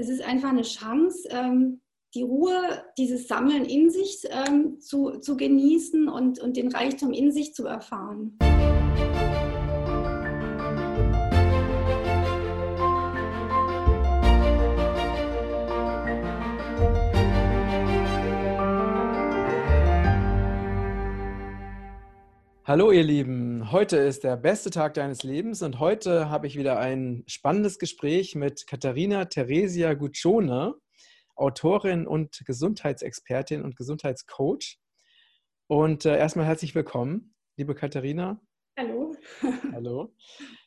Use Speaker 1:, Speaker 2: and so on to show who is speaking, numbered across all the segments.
Speaker 1: das ist einfach eine Chance, ähm, die Ruhe, dieses Sammeln in sich ähm, zu, zu genießen und, und den Reichtum in sich zu erfahren.
Speaker 2: Hallo ihr Lieben, heute ist der beste Tag deines Lebens und heute habe ich wieder ein spannendes Gespräch mit Katharina Theresia Guccione, Autorin und Gesundheitsexpertin und Gesundheitscoach. Und äh, erstmal herzlich willkommen, liebe Katharina.
Speaker 1: Hallo.
Speaker 2: Hallo.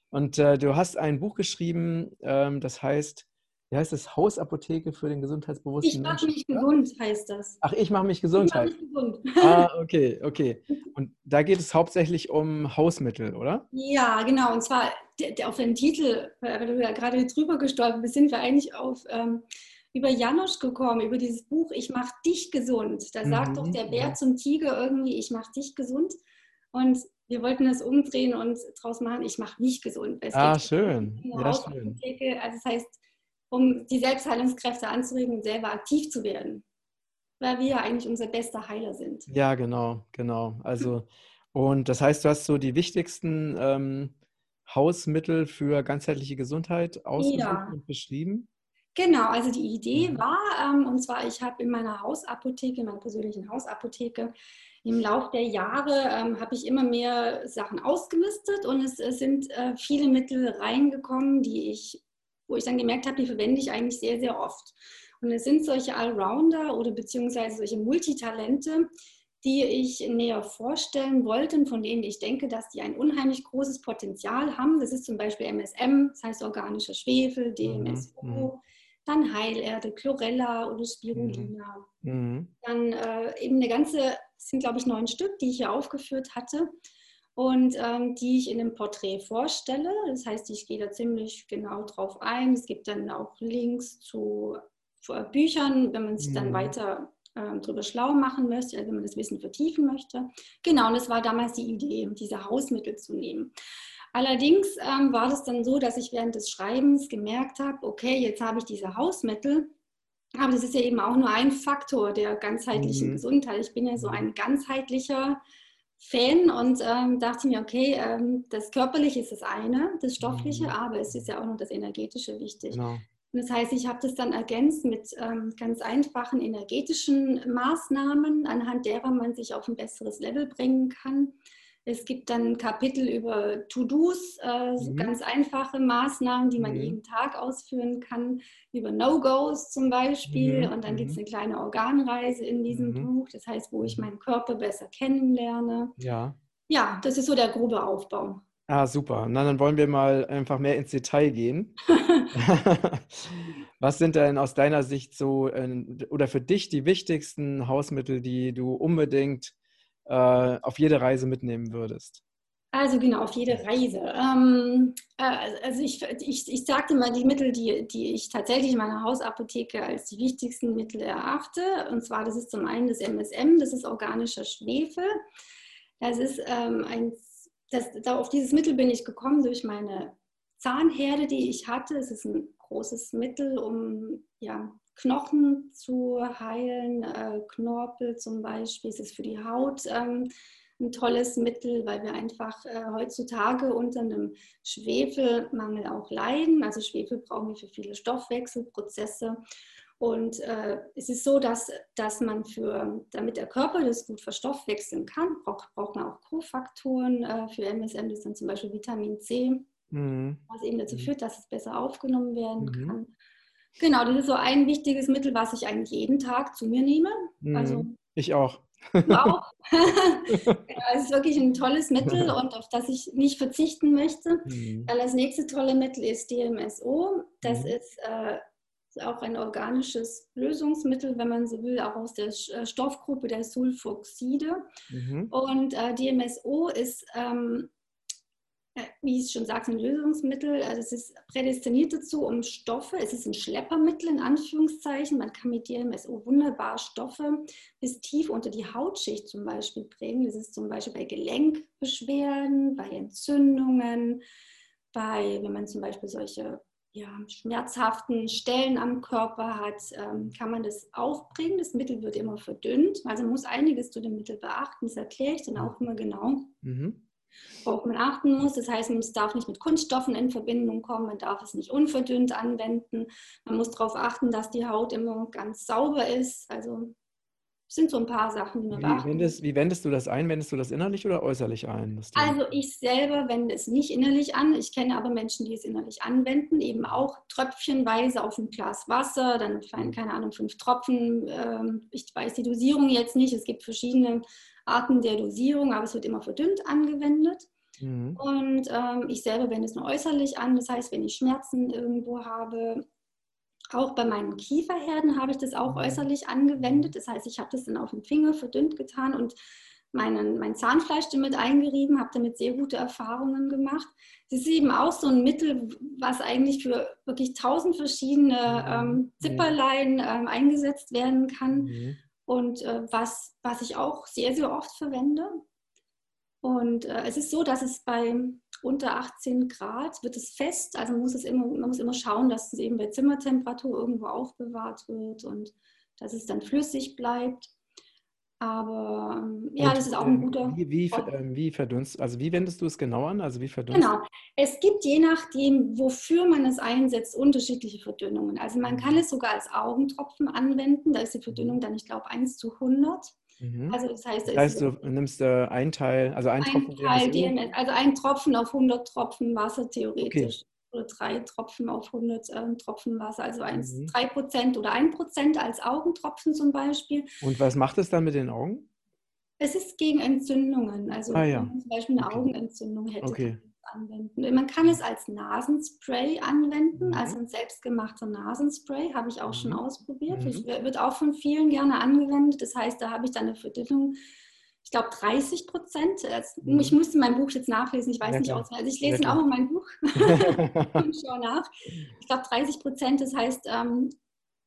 Speaker 2: Und äh, du hast ein Buch geschrieben, ähm, das heißt wie heißt das, Hausapotheke für den gesundheitsbewussten
Speaker 1: Ich mache mich gesund, heißt das.
Speaker 2: Ach, ich mache mich gesund. Ich
Speaker 1: mache mich gesund.
Speaker 2: Ah, okay, okay. Und da geht es hauptsächlich um Hausmittel, oder?
Speaker 1: Ja, genau. Und zwar auf den Titel, weil du ja gerade drüber gestolpert bist, sind wir eigentlich auf ähm, über Janosch gekommen, über dieses Buch Ich mache dich gesund. Da sagt doch der Bär zum Tiger irgendwie, ich mache dich gesund. Und wir wollten das umdrehen und draus machen, ich mache mich gesund.
Speaker 2: ah, schön. Ja, schön.
Speaker 1: Also das heißt, um die Selbstheilungskräfte anzuregen und selber aktiv zu werden. Weil wir ja eigentlich unser bester Heiler sind.
Speaker 2: Ja, genau, genau. Also, und das heißt, du hast so die wichtigsten ähm, Hausmittel für ganzheitliche Gesundheit ausgesucht ja. und beschrieben?
Speaker 1: Genau, also die Idee mhm. war, ähm, und zwar, ich habe in meiner Hausapotheke, in meiner persönlichen Hausapotheke, im Laufe der Jahre ähm, habe ich immer mehr Sachen ausgemistet und es, es sind äh, viele Mittel reingekommen, die ich wo ich dann gemerkt habe, die verwende ich eigentlich sehr, sehr oft. Und es sind solche Allrounder oder beziehungsweise solche Multitalente, die ich näher vorstellen wollte und von denen ich denke, dass die ein unheimlich großes Potenzial haben. Das ist zum Beispiel MSM, das heißt organischer Schwefel, DMSO, mhm. mhm. dann Heilerde, Chlorella oder Spirulina. Mhm. mhm. Dann äh, eben eine ganze, das sind glaube ich neun Stück, die ich hier aufgeführt hatte und ähm, die ich in dem Porträt vorstelle. Das heißt, ich gehe da ziemlich genau drauf ein. Es gibt dann auch Links zu, zu Büchern, wenn man sich mhm. dann weiter ähm, darüber schlau machen möchte, also wenn man das Wissen vertiefen möchte. Genau, und das war damals die Idee, diese Hausmittel zu nehmen. Allerdings ähm, war das dann so, dass ich während des Schreibens gemerkt habe, okay, jetzt habe ich diese Hausmittel, aber das ist ja eben auch nur ein Faktor der ganzheitlichen mhm. Gesundheit. Ich bin ja so ein ganzheitlicher Fan und ähm, dachte mir, okay, ähm, das Körperliche ist das eine, das Stoffliche, mhm. aber es ist ja auch noch das Energetische wichtig. Genau. Und das heißt, ich habe das dann ergänzt mit ähm, ganz einfachen energetischen Maßnahmen, anhand derer man sich auf ein besseres Level bringen kann. Es gibt dann Kapitel über To-Dos, äh, mhm. ganz einfache Maßnahmen, die man mhm. jeden Tag ausführen kann, über No-Gos zum Beispiel. Mhm. Und dann gibt es mhm. eine kleine Organreise in diesem mhm. Buch, das heißt, wo ich meinen Körper besser kennenlerne.
Speaker 2: Ja.
Speaker 1: Ja, das ist so der grobe Aufbau.
Speaker 2: Ah, super. Na, dann wollen wir mal einfach mehr ins Detail gehen. Was sind denn aus deiner Sicht so äh, oder für dich die wichtigsten Hausmittel, die du unbedingt äh, auf jede Reise mitnehmen würdest?
Speaker 1: Also genau, auf jede Reise. Ähm, äh, also ich, ich, ich sagte mal die Mittel, die, die ich tatsächlich in meiner Hausapotheke als die wichtigsten Mittel erachte. Und zwar, das ist zum einen das MSM, das ist organischer Schwefel. Das ist ähm, ein, das, da auf dieses Mittel bin ich gekommen durch meine Zahnherde, die ich hatte. Es ist ein großes Mittel, um ja, Knochen zu heilen, äh, Knorpel zum Beispiel. Es ist für die Haut ähm, ein tolles Mittel, weil wir einfach äh, heutzutage unter einem Schwefelmangel auch leiden. Also Schwefel brauchen wir für viele Stoffwechselprozesse. Und äh, es ist so, dass, dass man für, damit der Körper das gut verstoffwechseln kann, braucht, braucht man auch Kofaktoren äh, für MSM, das ist dann zum Beispiel Vitamin C, mhm. was eben dazu mhm. führt, dass es besser aufgenommen werden mhm. kann. Genau, das ist so ein wichtiges Mittel, was ich eigentlich jeden Tag zu mir nehme.
Speaker 2: Mhm. Also, ich auch.
Speaker 1: Auch. es ist wirklich ein tolles Mittel und auf das ich nicht verzichten möchte. Mhm. Das nächste tolle Mittel ist DMSO. Das mhm. ist äh, auch ein organisches Lösungsmittel, wenn man so will, auch aus der äh, Stoffgruppe der Sulfoxide. Mhm. Und äh, DMSO ist ähm, wie ich schon sagte, ein Lösungsmittel. Also es ist prädestiniert dazu, um Stoffe, es ist ein Schleppermittel in Anführungszeichen. Man kann mit DMSO wunderbar Stoffe bis tief unter die Hautschicht zum Beispiel bringen. Das ist zum Beispiel bei Gelenkbeschwerden, bei Entzündungen, bei, wenn man zum Beispiel solche ja, schmerzhaften Stellen am Körper hat, ähm, kann man das aufbringen. Das Mittel wird immer verdünnt. Also man muss einiges zu dem Mittel beachten. Das erkläre ich dann auch immer genau. Mhm. Worauf man achten muss. Das heißt, es darf nicht mit Kunststoffen in Verbindung kommen, man darf es nicht unverdünnt anwenden. Man muss darauf achten, dass die Haut immer ganz sauber ist. Also sind so ein paar Sachen, die man
Speaker 2: wie beachten wendest, Wie wendest du das ein? Wendest du das innerlich oder äußerlich ein?
Speaker 1: Also ich selber wende es nicht innerlich an. Ich kenne aber Menschen, die es innerlich anwenden, eben auch tröpfchenweise auf ein Glas Wasser, dann fallen, keine Ahnung, fünf Tropfen. Ähm, ich weiß die Dosierung jetzt nicht. Es gibt verschiedene Arten der Dosierung, aber es wird immer verdünnt angewendet. Mhm. Und ähm, ich selber wende es nur äußerlich an. Das heißt, wenn ich Schmerzen irgendwo habe, auch bei meinen Kieferherden habe ich das auch mhm. äußerlich angewendet. Das heißt, ich habe das dann auf den Finger verdünnt getan und meinen, mein Zahnfleisch damit eingerieben, habe damit sehr gute Erfahrungen gemacht. Es ist eben auch so ein Mittel, was eigentlich für wirklich tausend verschiedene mhm. ähm, Zipperlein ähm, eingesetzt werden kann mhm. Und äh, was, was ich auch sehr, sehr oft verwende. Und äh, es ist so, dass es bei unter 18 Grad wird es fest, also muss es immer, man muss immer schauen, dass es eben bei Zimmertemperatur irgendwo aufbewahrt wird und dass es dann flüssig bleibt. Aber ähm, ja, und, das ist auch ein guter.
Speaker 2: Wie, wie, äh, wie verdunst, also wie wendest du es genau an? Also wie verdunst?
Speaker 1: Genau. Es gibt je nachdem, wofür man es einsetzt, unterschiedliche Verdünnungen. Also man kann mhm. es sogar als Augentropfen anwenden. Da ist die Verdünnung dann, ich glaube, 1 zu 100.
Speaker 2: Mhm. Also das heißt, das heißt du nimmst äh, ein Teil, also ein, ein Tropfen
Speaker 1: Teil DMS, also ein Tropfen auf 100 Tropfen Wasser theoretisch. Oder drei Tropfen auf 100 äh, Tropfen Wasser, also eins, mhm. 3% oder 1% als Augentropfen zum Beispiel.
Speaker 2: Und was macht es dann mit den Augen?
Speaker 1: Es ist gegen Entzündungen. Also
Speaker 2: ah,
Speaker 1: ja. wenn man zum Beispiel eine okay. Augenentzündung hätte, okay anwenden. Man kann es als Nasenspray anwenden, mhm. also ein selbstgemachter Nasenspray, habe ich auch schon mhm. ausprobiert. Mhm. Ich, wird auch von vielen gerne angewendet. Das heißt, da habe ich dann eine Verdünnung, glaube 30 Prozent. Mhm. Ich musste mein Buch jetzt nachlesen, ich weiß ja, nicht auswendig. Also ich lese ja, auch in mein Buch und schaue nach. Ich glaube 30 Prozent, das heißt, ähm,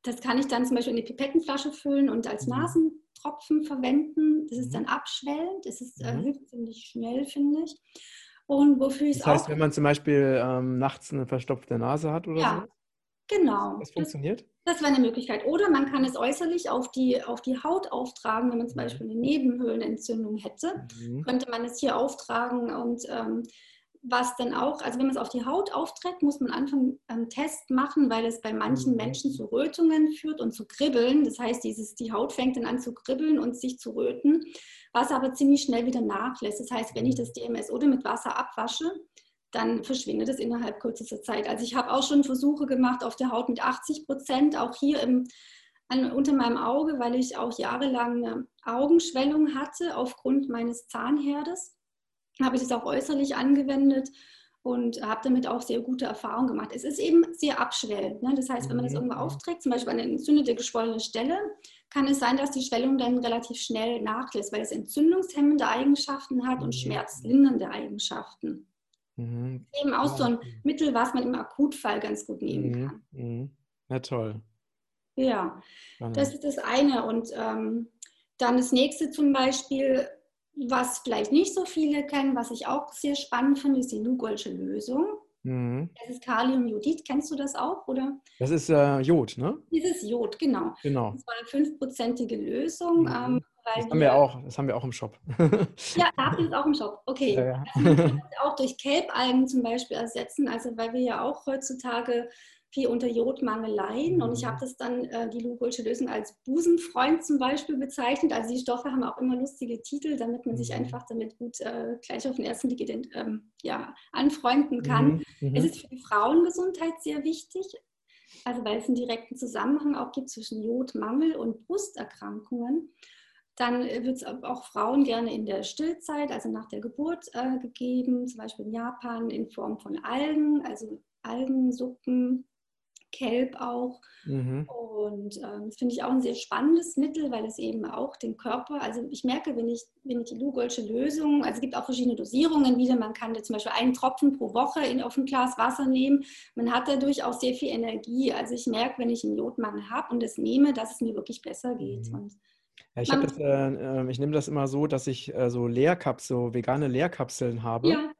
Speaker 1: das kann ich dann zum Beispiel in eine Pipettenflasche füllen und als mhm. Nasentropfen verwenden. Das ist mhm. dann abschwellend, das ist, äh, hilft ziemlich schnell, finde ich.
Speaker 2: Und wofür ich Das heißt, wenn man zum Beispiel ähm, nachts eine verstopfte Nase hat oder ja,
Speaker 1: so? Genau.
Speaker 2: Das funktioniert?
Speaker 1: Das, wäre eine Möglichkeit. Oder man kann es äußerlich auf die, auf die Haut auftragen, wenn man zum mhm. Beispiel eine Nebenhöhlenentzündung hätte. Mhm. Könnte man es hier auftragen und ähm, was dann auch, also wenn man es auf die Haut aufträgt, muss man Anfang einen Test machen, weil es bei manchen mhm. Menschen zu Rötungen führt und zu Kribbeln. Das heißt, dieses, die Haut fängt dann an zu kribbeln und sich zu röten was aber ziemlich schnell wieder nachlässt. Das heißt, wenn ich das DMS oder mit Wasser abwasche, dann verschwindet es innerhalb kürzester Zeit. Also ich habe auch schon Versuche gemacht auf der Haut mit 80 Prozent, auch hier im, an, unter meinem Auge, weil ich auch jahrelang eine Augenschwellung hatte aufgrund meines Zahnherdes. Habe ich das auch äußerlich angewendet und habe damit auch sehr gute Erfahrungen gemacht. Es ist eben sehr abschwellend. Ne? Das heißt, wenn man das mhm. irgendwo aufträgt, zum Beispiel an eine entzündete, geschwollene Stelle, kann es sein, dass die Schwellung dann relativ schnell nachlässt, weil es entzündungshemmende Eigenschaften hat und mhm. schmerzlindernde Eigenschaften. Mhm. Eben auch so ein Mittel, was man im Akutfall ganz gut nehmen mhm. kann.
Speaker 2: Mhm. Na toll.
Speaker 1: Ja, das ist das eine. Und ähm, dann das nächste zum Beispiel, was vielleicht nicht so viele kennen, was ich auch sehr spannend finde, ist die Lugolsche Lösung. Mhm. Das ist Kaliumjodid. Kennst du das auch, oder?
Speaker 2: Das ist äh, Jod, ne?
Speaker 1: Dieses Jod, genau.
Speaker 2: genau.
Speaker 1: Das war eine fünfprozentige Lösung. Mhm.
Speaker 2: Ähm, das haben wir auch, das haben wir auch im Shop.
Speaker 1: ja, da habt ihr es auch im Shop. Okay. Ja, ja. Man auch durch Kelbalgen zum Beispiel ersetzen. Also weil wir ja auch heutzutage viel unter Jodmangel leiden. Und ich mhm. habe das dann, äh, die Lugolsche Lösung, als Busenfreund zum Beispiel bezeichnet. Also die Stoffe haben auch immer lustige Titel, damit man sich mhm. einfach damit gut äh, gleich auf den ersten Blick ähm, ja, anfreunden kann. Mhm. Mhm. Es ist für die Frauengesundheit sehr wichtig. Also weil es einen direkten Zusammenhang auch gibt zwischen Jodmangel und Brusterkrankungen. Dann wird es auch Frauen gerne in der Stillzeit, also nach der Geburt, äh, gegeben, zum Beispiel in Japan in Form von Algen, also Algensuppen Kelp auch. Mhm. Und ähm, das finde ich auch ein sehr spannendes Mittel, weil es eben auch den Körper, also ich merke, wenn ich, wenn ich die Lugolsche Lösung, also es gibt auch verschiedene Dosierungen wieder, man kann zum Beispiel einen Tropfen pro Woche in, auf ein Glas Wasser nehmen, man hat dadurch auch sehr viel Energie. Also ich merke, wenn ich einen Jodmangel habe und es nehme, dass es mir wirklich besser geht. Mhm.
Speaker 2: Ja, ich, das, äh, ähm, ich nehme das immer so, dass ich äh, so Leerkapseln, so vegane Leerkapseln habe. Ja.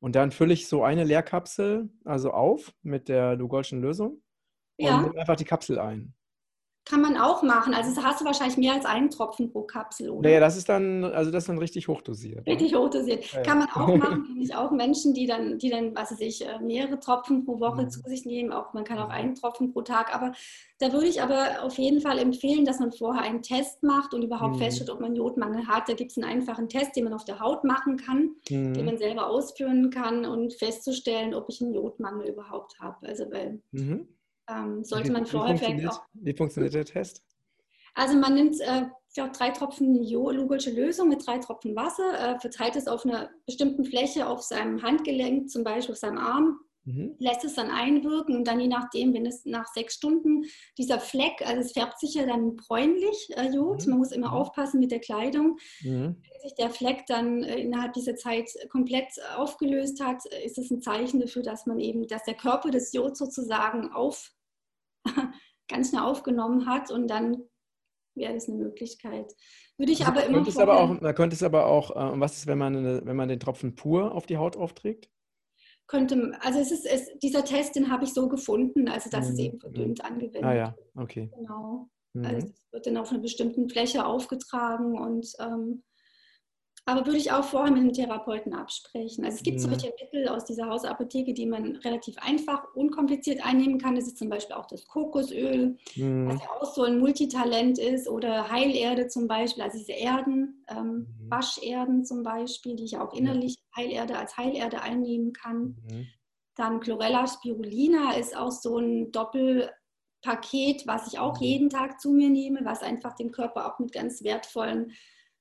Speaker 2: Und dann fülle ich so eine Leerkapsel also auf mit der Lugolschen Lösung und
Speaker 1: Ja.
Speaker 2: nehme einfach die Kapsel ein.
Speaker 1: Kann man auch machen. Also das hast du wahrscheinlich mehr als einen Tropfen pro Kapsel, oder?
Speaker 2: Naja, das ist dann, also das ist dann richtig hochdosiert. Ne?
Speaker 1: Richtig hochdosiert.
Speaker 2: Ja.
Speaker 1: Kann man auch machen, kenne ich auch Menschen, die dann, die dann, was weiß ich, äh, mehrere Tropfen pro Woche
Speaker 2: Mhm.
Speaker 1: zu sich nehmen. Auch man kann auch
Speaker 2: Mhm.
Speaker 1: einen Tropfen pro Tag. Aber da würde ich aber auf jeden Fall empfehlen, dass man vorher einen Test macht und überhaupt
Speaker 2: Mhm.
Speaker 1: feststellt, ob man Jodmangel hat. Da gibt es einen einfachen Test, den man auf der Haut machen kann, den
Speaker 2: Mhm.
Speaker 1: man selber ausführen kann und festzustellen, ob ich einen Jodmangel überhaupt habe. Also weil
Speaker 2: Mhm.
Speaker 1: Ähm, sollte
Speaker 2: Wie-
Speaker 1: man vorher vielleicht
Speaker 2: funktioniert,
Speaker 1: auch
Speaker 2: wie funktioniert der Test?
Speaker 1: also man nimmt äh, drei Tropfen Jo- Lugolsche Lösung mit drei Tropfen Wasser, äh, verteilt es auf einer bestimmten Fläche auf seinem Handgelenk, zum Beispiel auf seinem Arm,
Speaker 2: Mhm.
Speaker 1: lässt es dann einwirken und dann je nachdem, wenn es nach sechs Stunden dieser Fleck, also es färbt sich ja dann bräunlich, äh, Jod,
Speaker 2: Mhm.
Speaker 1: man muss immer
Speaker 2: Mhm.
Speaker 1: aufpassen mit der Kleidung.
Speaker 2: Mhm.
Speaker 1: Wenn sich der Fleck dann äh, innerhalb dieser Zeit komplett aufgelöst hat, ist es ein Zeichen dafür, dass man eben, dass der Körper das Jod sozusagen auf, ganz schnell aufgenommen hat und dann wäre das eine Möglichkeit. Würde ich
Speaker 2: Also
Speaker 1: aber immer
Speaker 2: es aber
Speaker 1: vorher-
Speaker 2: auch, man könnte es aber auch, äh, und was ist, wenn man, eine, wenn man den Tropfen pur auf die Haut aufträgt?
Speaker 1: könnte, also es ist, es, dieser Test, den habe ich so gefunden, also dass es
Speaker 2: Mhm.
Speaker 1: eben verdünnt angewendet
Speaker 2: Ah ja, okay.
Speaker 1: Genau.
Speaker 2: Mhm.
Speaker 1: Also es wird dann auf einer bestimmten Fläche aufgetragen und ähm, aber würde ich auch vorher mit dem Therapeuten absprechen. Also es gibt
Speaker 2: Mhm.
Speaker 1: solche Mittel aus dieser Hausapotheke, die man relativ einfach, unkompliziert einnehmen kann. Das ist zum Beispiel auch das Kokosöl,
Speaker 2: Mhm.
Speaker 1: was ja auch so ein Multitalent ist, oder Heilerde zum Beispiel, also diese Erden, ähm,
Speaker 2: Mhm.
Speaker 1: Wascherden zum Beispiel, die ich auch innerlich Heilerde als Heilerde einnehmen kann.
Speaker 2: Mhm.
Speaker 1: Dann Chlorella spirulina ist auch so ein Doppelpaket, was ich auch
Speaker 2: Mhm.
Speaker 1: jeden Tag zu mir nehme, was einfach den Körper auch mit ganz wertvollen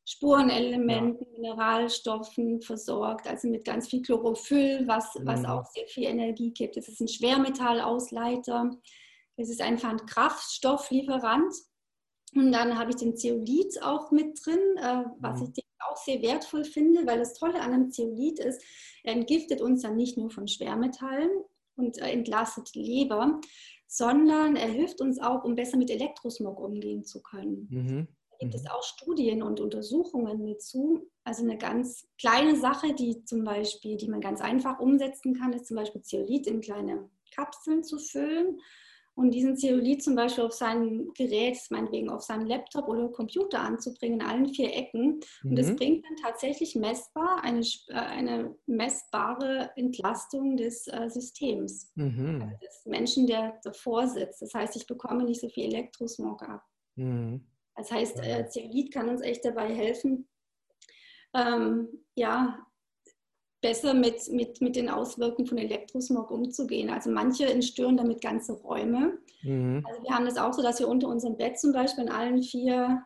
Speaker 1: Spurenelementen, Mineralstoffen versorgt, also mit ganz viel Chlorophyll, was, was
Speaker 2: Mhm.
Speaker 1: auch sehr viel Energie gibt. Es ist ein Schwermetallausleiter. Es ist einfach ein Kraftstofflieferant. Und dann habe ich den Zeolit auch mit drin, äh, was
Speaker 2: Mhm.
Speaker 1: ich auch sehr wertvoll finde, weil das Tolle an einem Zeolit ist, er entgiftet uns dann nicht nur von Schwermetallen und äh, entlastet die Leber, sondern er hilft uns auch, um besser mit Elektrosmog umgehen zu können.
Speaker 2: Mhm.
Speaker 1: Gibt es
Speaker 2: Mhm.
Speaker 1: auch Studien und Untersuchungen dazu. Also eine ganz kleine Sache, die zum Beispiel, die man ganz einfach umsetzen kann, ist zum Beispiel Zeolit in kleine Kapseln zu füllen und diesen Zeolit zum Beispiel auf seinem Gerät, meinetwegen auf seinem Laptop oder Computer anzubringen, in allen vier Ecken. Und das
Speaker 2: Mhm.
Speaker 1: bringt dann tatsächlich messbar eine, äh, eine messbare Entlastung des äh, Systems.
Speaker 2: Mhm.
Speaker 1: Also des Menschen, der davor sitzt. Das heißt, ich bekomme nicht so viel Elektrosmog ab.
Speaker 2: Mhm.
Speaker 1: Das heißt, äh, Zeolit kann uns echt dabei helfen, ähm, ja, besser mit, mit, mit den Auswirkungen von Elektrosmog umzugehen. Also manche entstören damit ganze Räume.
Speaker 2: Mhm.
Speaker 1: Also wir haben das auch so, dass wir unter unserem Bett zum Beispiel in allen vier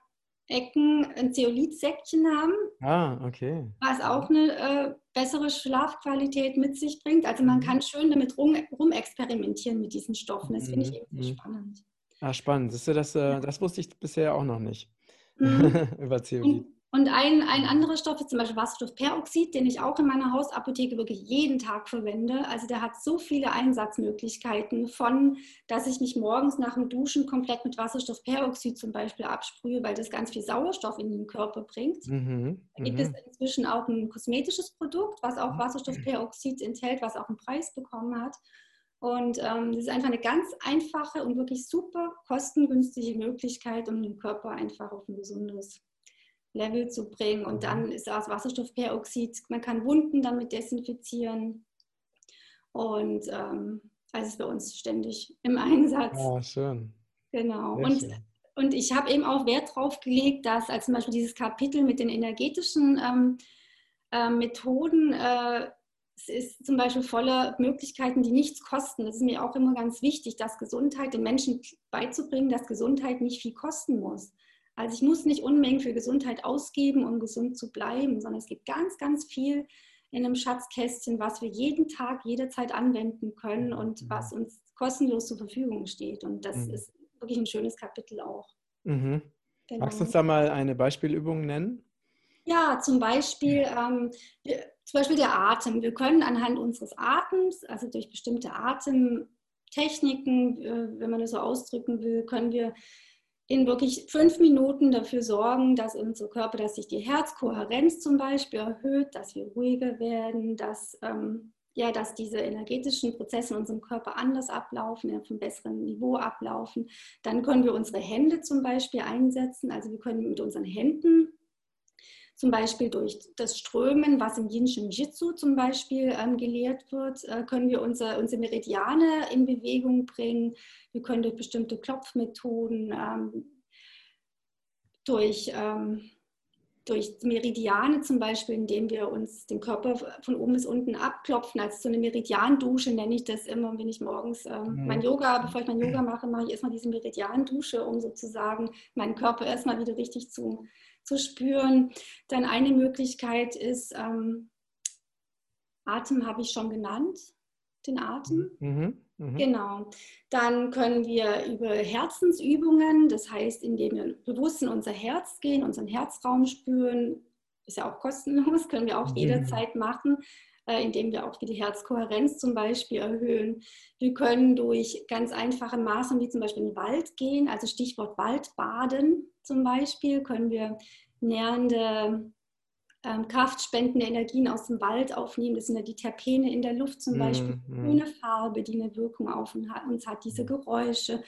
Speaker 1: Ecken ein Zeolitsäckchen haben,
Speaker 2: Ah, okay.
Speaker 1: was auch eine äh, bessere Schlafqualität mit sich bringt. Also man
Speaker 2: Mhm.
Speaker 1: kann schön damit rum, rumexperimentieren mit diesen Stoffen. Das finde ich
Speaker 2: Mhm.
Speaker 1: eben sehr
Speaker 2: Mhm.
Speaker 1: spannend.
Speaker 2: Ah, spannend. Siehst du, das, äh, das wusste ich bisher auch noch nicht.
Speaker 1: Mhm.
Speaker 2: Über Zeolit.
Speaker 1: Und, ein, ein anderer Stoff ist zum Beispiel Wasserstoffperoxid, den ich auch in meiner Hausapotheke wirklich jeden Tag verwende. Also der hat so viele Einsatzmöglichkeiten von, dass ich mich morgens nach dem Duschen komplett mit Wasserstoffperoxid zum Beispiel absprühe, weil das ganz viel Sauerstoff in den Körper bringt.
Speaker 2: Mhm.
Speaker 1: Da gibt es
Speaker 2: Mhm.
Speaker 1: inzwischen auch ein kosmetisches Produkt, was auch
Speaker 2: Mhm.
Speaker 1: Wasserstoffperoxid enthält, was auch einen Preis bekommen hat. Und ähm, das ist einfach eine ganz einfache und wirklich super kostengünstige Möglichkeit, um den Körper einfach auf ein gesundes Level zu bringen. Und
Speaker 2: Mhm.
Speaker 1: dann ist das Wasserstoffperoxid, man kann Wunden damit desinfizieren. Und ähm, also ist bei uns ständig im Einsatz.
Speaker 2: Ah, schön.
Speaker 1: Genau.
Speaker 2: Sehr
Speaker 1: Und
Speaker 2: schön.
Speaker 1: und ich habe eben auch Wert darauf gelegt, dass als zum Beispiel dieses Kapitel mit den energetischen ähm, äh, Methoden, äh, es ist zum Beispiel voller Möglichkeiten, die nichts kosten. Das ist mir auch immer ganz wichtig, dass Gesundheit den Menschen beizubringen, dass Gesundheit nicht viel kosten muss. Also ich muss nicht Unmengen für Gesundheit ausgeben, um gesund zu bleiben, sondern es gibt ganz, ganz viel in einem Schatzkästchen, was wir jeden Tag, jederzeit anwenden können und was uns kostenlos zur Verfügung steht. Und das
Speaker 2: Mhm.
Speaker 1: ist wirklich ein schönes Kapitel auch.
Speaker 2: Mhm.
Speaker 1: Genau.
Speaker 2: Magst du uns da mal eine Beispielübung nennen?
Speaker 1: Ja, zum Beispiel, ähm, zum Beispiel der Atem. Wir können anhand unseres Atems, also durch bestimmte Atemtechniken, äh, wenn man das so ausdrücken will, können wir in wirklich fünf Minuten dafür sorgen, dass unser Körper, dass sich die Herzkohärenz zum Beispiel erhöht, dass wir ruhiger werden, dass, ähm, ja, dass diese energetischen Prozesse in unserem Körper anders ablaufen, auf einem besseren Niveau ablaufen. Dann können wir unsere Hände zum Beispiel einsetzen. Also wir können mit unseren Händen zum Beispiel durch das Strömen, was im Yin Jitsu zum Beispiel ähm, gelehrt wird, äh, können wir unsere, unsere Meridiane in Bewegung bringen. Wir können durch bestimmte Klopfmethoden, ähm, durch, ähm, durch Meridiane zum Beispiel, indem wir uns den Körper von oben bis unten abklopfen, als so eine Meridiandusche nenne ich das immer, wenn ich morgens ähm, mein Yoga, bevor ich mein Yoga mache, mache ich erstmal diese Meridiandusche, um sozusagen meinen Körper erstmal wieder richtig zu zu spüren. Dann eine Möglichkeit ist, ähm, Atem habe ich schon genannt, den Atem. Mhm, mh. Genau. Dann können wir über Herzensübungen, das heißt, indem wir bewusst in unser Herz gehen, unseren Herzraum spüren, ist ja auch kostenlos, können wir auch mhm. jederzeit machen, äh, indem wir auch die Herzkohärenz zum Beispiel erhöhen. Wir können durch ganz einfache Maßnahmen wie zum Beispiel in den Wald gehen, also Stichwort Waldbaden zum Beispiel, können wir nährende, ähm, kraftspendende Energien aus dem Wald aufnehmen. Das sind ja die Terpene in der Luft zum Beispiel, mm, grüne Farbe, die eine Wirkung auf uns hat, diese Geräusche,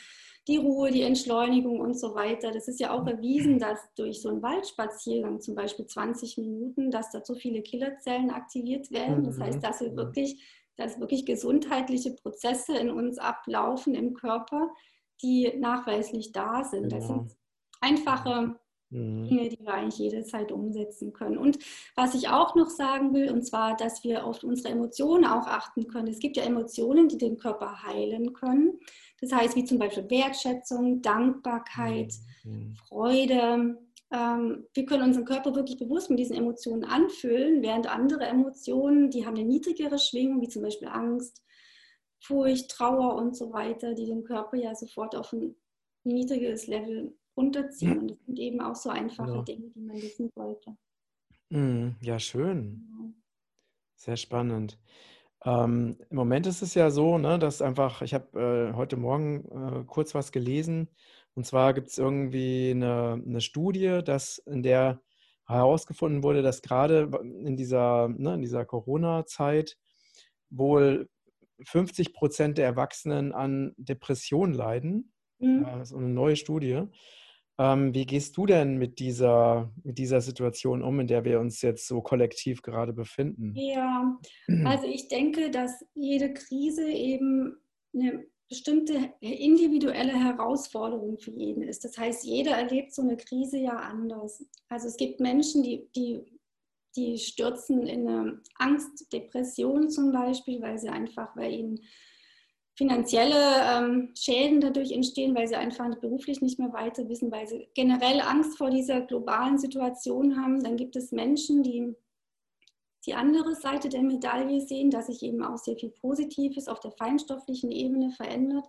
Speaker 1: die Ruhe, die Entschleunigung und so weiter. Das ist ja auch erwiesen, dass durch so einen Waldspaziergang, zum Beispiel 20 Minuten, dass da so viele Killerzellen aktiviert werden. Das heißt, dass wir mhm. wirklich, dass wirklich gesundheitliche Prozesse in uns ablaufen im Körper, die nachweislich da sind. Das sind einfache mhm. Dinge, die wir eigentlich jederzeit umsetzen können. Und was ich auch noch sagen will, und zwar, dass wir auf unsere Emotionen auch achten können. Es gibt ja Emotionen, die den Körper heilen können. Das heißt, wie zum Beispiel Wertschätzung, Dankbarkeit, mhm. Freude. Ähm, wir können unseren Körper wirklich bewusst mit diesen Emotionen anfüllen, während andere Emotionen, die haben eine niedrigere Schwingung, wie zum Beispiel Angst, Furcht, Trauer und so weiter, die den Körper ja sofort auf ein niedriges Level runterziehen. Und das sind eben auch so einfache ja. Dinge, die man wissen sollte.
Speaker 2: Mhm. Ja, schön. Sehr spannend. Ähm, Im Moment ist es ja so, ne, dass einfach, ich habe äh, heute Morgen äh, kurz was gelesen, und zwar gibt es irgendwie eine, eine, Studie, dass, in der herausgefunden wurde, dass gerade in dieser, ne, dieser Corona-Zeit wohl 50 Prozent der Erwachsenen an Depressionen leiden. Mhm. Äh, so eine neue Studie. Ähm, wie gehst du denn mit dieser, mit dieser Situation um, in der wir uns jetzt so kollektiv gerade befinden?
Speaker 1: Ja, also ich denke, dass jede Krise eben eine bestimmte individuelle Herausforderung für jeden ist. Das heißt, jeder erlebt so eine Krise ja anders. Also es gibt Menschen, die, die, die stürzen in eine Angst, Depression zum Beispiel, weil sie einfach, weil ihnen finanzielle ähm, Schäden dadurch entstehen, weil sie einfach beruflich nicht mehr weiter wissen, weil sie generell Angst vor dieser globalen Situation haben. Dann gibt es Menschen, die die andere Seite der Medaille sehen, dass sich eben auch sehr viel Positives auf der feinstofflichen Ebene verändert.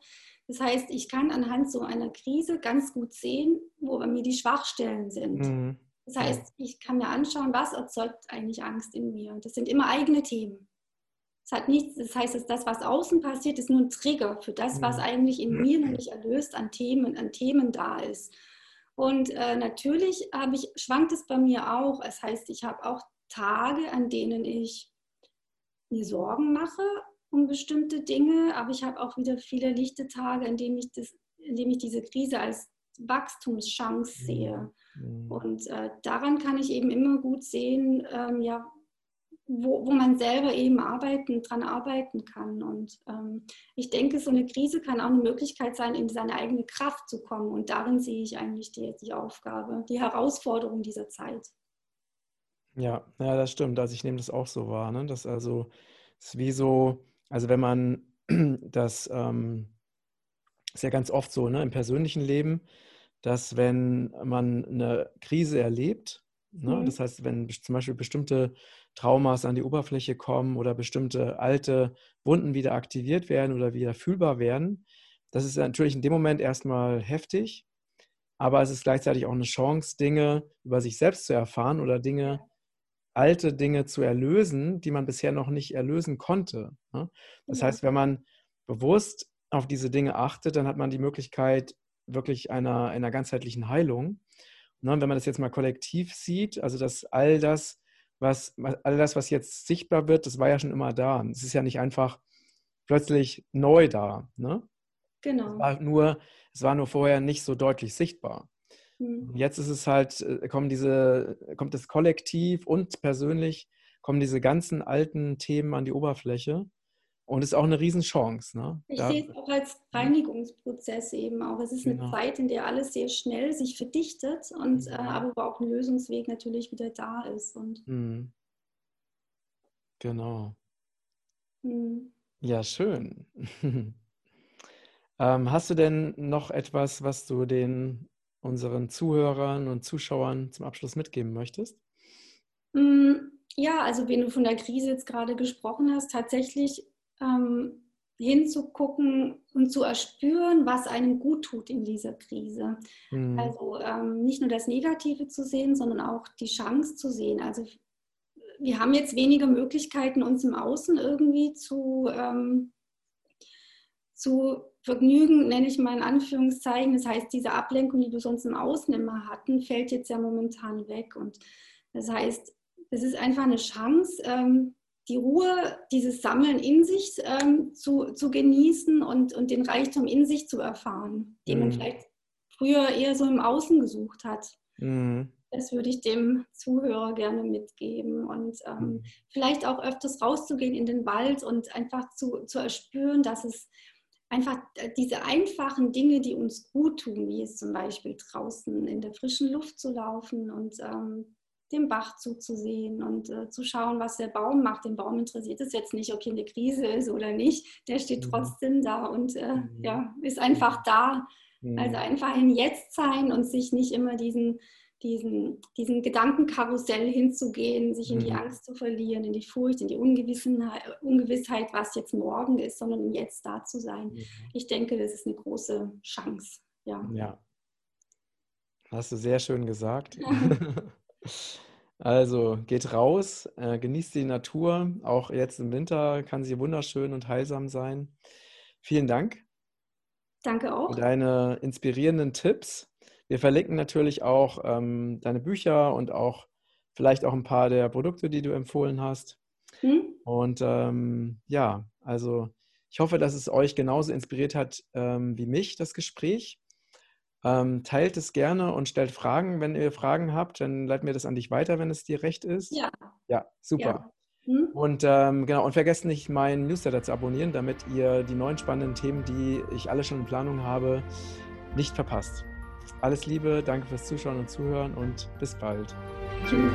Speaker 1: Das heißt, ich kann anhand so einer Krise ganz gut sehen, wo bei mir die Schwachstellen sind. Mhm. Das heißt, ich kann mir anschauen, was erzeugt eigentlich Angst in mir. Das sind immer eigene Themen. Es hat nichts, das heißt, dass das, was außen passiert, ist nur ein Trigger für das, was mhm. eigentlich in mir noch nicht erlöst an Themen, an Themen da ist. Und äh, natürlich ich, schwankt es bei mir auch. Das heißt, ich habe auch Tage, an denen ich mir Sorgen mache um bestimmte Dinge, aber ich habe auch wieder viele lichte Tage, in denen ich, das, in denen ich diese Krise als Wachstumschance sehe. Mhm. Und äh, daran kann ich eben immer gut sehen, ähm, ja, wo, wo man selber eben arbeiten, dran arbeiten kann. Und ähm, ich denke, so eine Krise kann auch eine Möglichkeit sein, in seine eigene Kraft zu kommen. Und darin sehe ich eigentlich die, die Aufgabe, die Herausforderung dieser Zeit.
Speaker 2: Ja, ja, das stimmt. Also ich nehme das auch so wahr. Ne? Das also ist wie so, also wenn man das ähm, ist ja ganz oft so, ne, im persönlichen Leben, dass wenn man eine Krise erlebt, ne, mhm. das heißt, wenn zum Beispiel bestimmte Traumas an die Oberfläche kommen oder bestimmte alte Wunden wieder aktiviert werden oder wieder fühlbar werden. Das ist natürlich in dem Moment erstmal heftig, aber es ist gleichzeitig auch eine Chance, Dinge über sich selbst zu erfahren oder Dinge, alte Dinge zu erlösen, die man bisher noch nicht erlösen konnte. Ne? Das heißt, wenn man bewusst auf diese Dinge achtet, dann hat man die Möglichkeit, wirklich einer, einer ganzheitlichen Heilung. Ne, wenn man das jetzt mal kollektiv sieht, also dass all das, was, all das, was jetzt sichtbar wird, das war ja schon immer da. Es ist ja nicht einfach plötzlich neu da. Ne?
Speaker 1: Genau.
Speaker 2: Es war, nur, es war nur vorher nicht so deutlich sichtbar. Mhm. Jetzt ist es halt, äh, kommen diese, kommt das Kollektiv und persönlich kommen diese ganzen alten Themen an die Oberfläche. Und es ist auch eine Riesenchance. Ne?
Speaker 1: Ich da, sehe es auch als Reinigungsprozess eben auch. Es ist genau. eine Zeit, in der alles sehr schnell sich verdichtet und äh, mhm. aber wo auch ein Lösungsweg natürlich wieder da ist. Und mhm.
Speaker 2: Genau. Mhm. Ja, schön. ähm, hast du denn noch etwas, was du den unseren Zuhörern und Zuschauern zum Abschluss mitgeben möchtest?
Speaker 1: Mm, ja, also wenn du von der Krise jetzt gerade gesprochen hast, tatsächlich ähm, hinzugucken und zu erspüren, was einem gut tut in dieser Krise. Mhm. Also ähm, nicht nur das Negative zu sehen, sondern auch die Chance zu sehen. Also wir haben jetzt weniger Möglichkeiten, uns im Außen irgendwie zu, ähm, zu vergnügen, nenne ich mal in Anführungszeichen. Das heißt, diese Ablenkung, die wir sonst im Außen immer hatten, fällt jetzt ja momentan weg. Und das heißt, es ist einfach eine Chance, ähm, die Ruhe, dieses Sammeln in sich ähm, zu, zu genießen und, und den Reichtum in sich zu erfahren, den mhm. man vielleicht früher eher so im Außen gesucht hat. Mhm. Das würde ich dem Zuhörer gerne mitgeben und ähm, mhm. vielleicht auch öfters rauszugehen in den Wald und einfach zu, zu erspüren, dass es einfach diese einfachen Dinge, die uns gut tun, wie es zum Beispiel draußen in der frischen Luft zu laufen und ähm, dem Bach zuzusehen und äh, zu schauen, was der Baum macht. Den Baum interessiert es jetzt nicht, ob hier eine Krise ist oder nicht. Der steht mhm. trotzdem da und äh, mhm. ja, ist einfach da. Mhm. Also einfach im Jetzt sein und sich nicht immer diesen, diesen, diesen Gedankenkarussell hinzugehen, sich in die mhm. Angst zu verlieren, in die Furcht, in die Ungewissheit, was jetzt morgen ist, sondern im Jetzt da zu sein. Mhm. Ich denke, das ist eine große Chance. Ja.
Speaker 2: ja. Hast du sehr schön gesagt. Also geht raus, äh, genießt die Natur. Auch jetzt im Winter kann sie wunderschön und heilsam sein. Vielen Dank.
Speaker 1: Danke auch.
Speaker 2: Für deine inspirierenden Tipps. Wir verlinken natürlich auch ähm, deine Bücher und auch vielleicht auch ein paar der Produkte, die du empfohlen hast. Hm? Und ähm, ja, also ich hoffe, dass es euch genauso inspiriert hat ähm, wie mich, das Gespräch. Ähm, teilt es gerne und stellt Fragen. Wenn ihr Fragen habt, dann leiten wir das an dich weiter, wenn es dir recht ist.
Speaker 1: Ja.
Speaker 2: Ja, super. Ja. Hm? Und ähm, genau, und vergesst nicht, meinen Newsletter zu abonnieren, damit ihr die neuen spannenden Themen, die ich alle schon in Planung habe, nicht verpasst. Alles Liebe, danke fürs Zuschauen und Zuhören und bis bald. Tschüss.